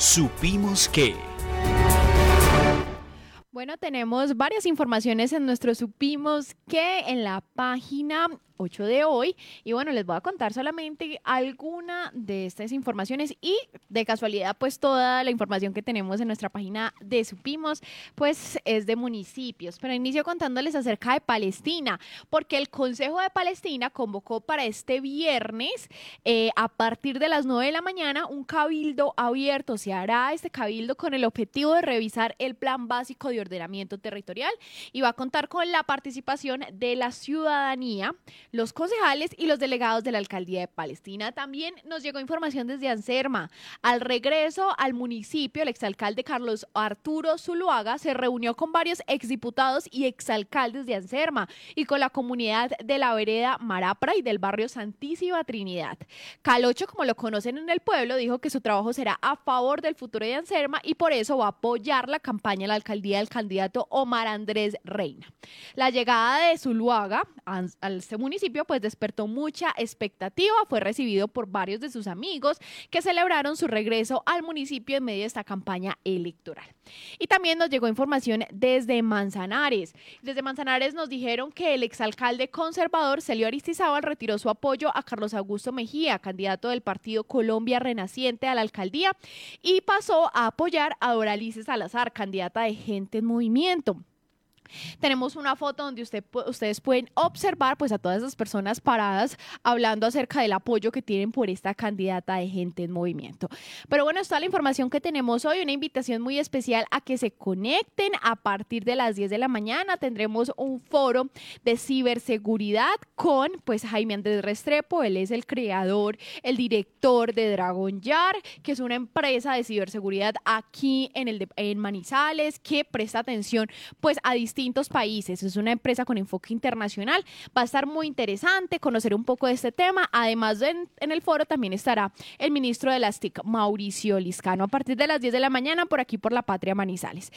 Supimos que... Bueno, tenemos varias informaciones en nuestro Supimos que en la página 8 de hoy. Y bueno, les voy a contar solamente alguna de estas informaciones y de casualidad, pues toda la información que tenemos en nuestra página de Supimos, pues es de municipios. Pero inicio contándoles acerca de Palestina, porque el Consejo de Palestina convocó para este viernes, eh, a partir de las 9 de la mañana, un cabildo abierto. Se hará este cabildo con el objetivo de revisar el plan básico de ordenamiento territorial y va a contar con la participación de la ciudadanía los concejales y los delegados de la alcaldía de Palestina. También nos llegó información desde Anserma. Al regreso al municipio, el exalcalde Carlos Arturo Zuluaga se reunió con varios exdiputados y exalcaldes de Anserma y con la comunidad de la vereda Marapra y del barrio Santísima Trinidad. Calocho, como lo conocen en el pueblo, dijo que su trabajo será a favor del futuro de Anserma y por eso va a apoyar la campaña de la alcaldía del candidato Omar Andrés Reina. La llegada de Zuluaga a este municipio pues despertó mucha expectativa, fue recibido por varios de sus amigos que celebraron su regreso al municipio en medio de esta campaña electoral. Y también nos llegó información desde Manzanares. Desde Manzanares nos dijeron que el exalcalde conservador Celio Aristizábal retiró su apoyo a Carlos Augusto Mejía, candidato del partido Colombia Renaciente a la alcaldía, y pasó a apoyar a Doralice Salazar, candidata de Gente en Movimiento. Tenemos una foto donde usted, ustedes pueden observar pues a todas esas personas paradas hablando acerca del apoyo que tienen por esta candidata de gente en movimiento. Pero bueno, está la información que tenemos hoy, una invitación muy especial a que se conecten a partir de las 10 de la mañana. Tendremos un foro de ciberseguridad con pues Jaime Andrés Restrepo, él es el creador, el director de Dragon Yard, que es una empresa de ciberseguridad aquí en el en Manizales que presta atención pues a países. Es una empresa con enfoque internacional. Va a estar muy interesante conocer un poco de este tema. Además, en, en el foro también estará el ministro de las TIC, Mauricio Liscano, a partir de las 10 de la mañana por aquí por la Patria Manizales.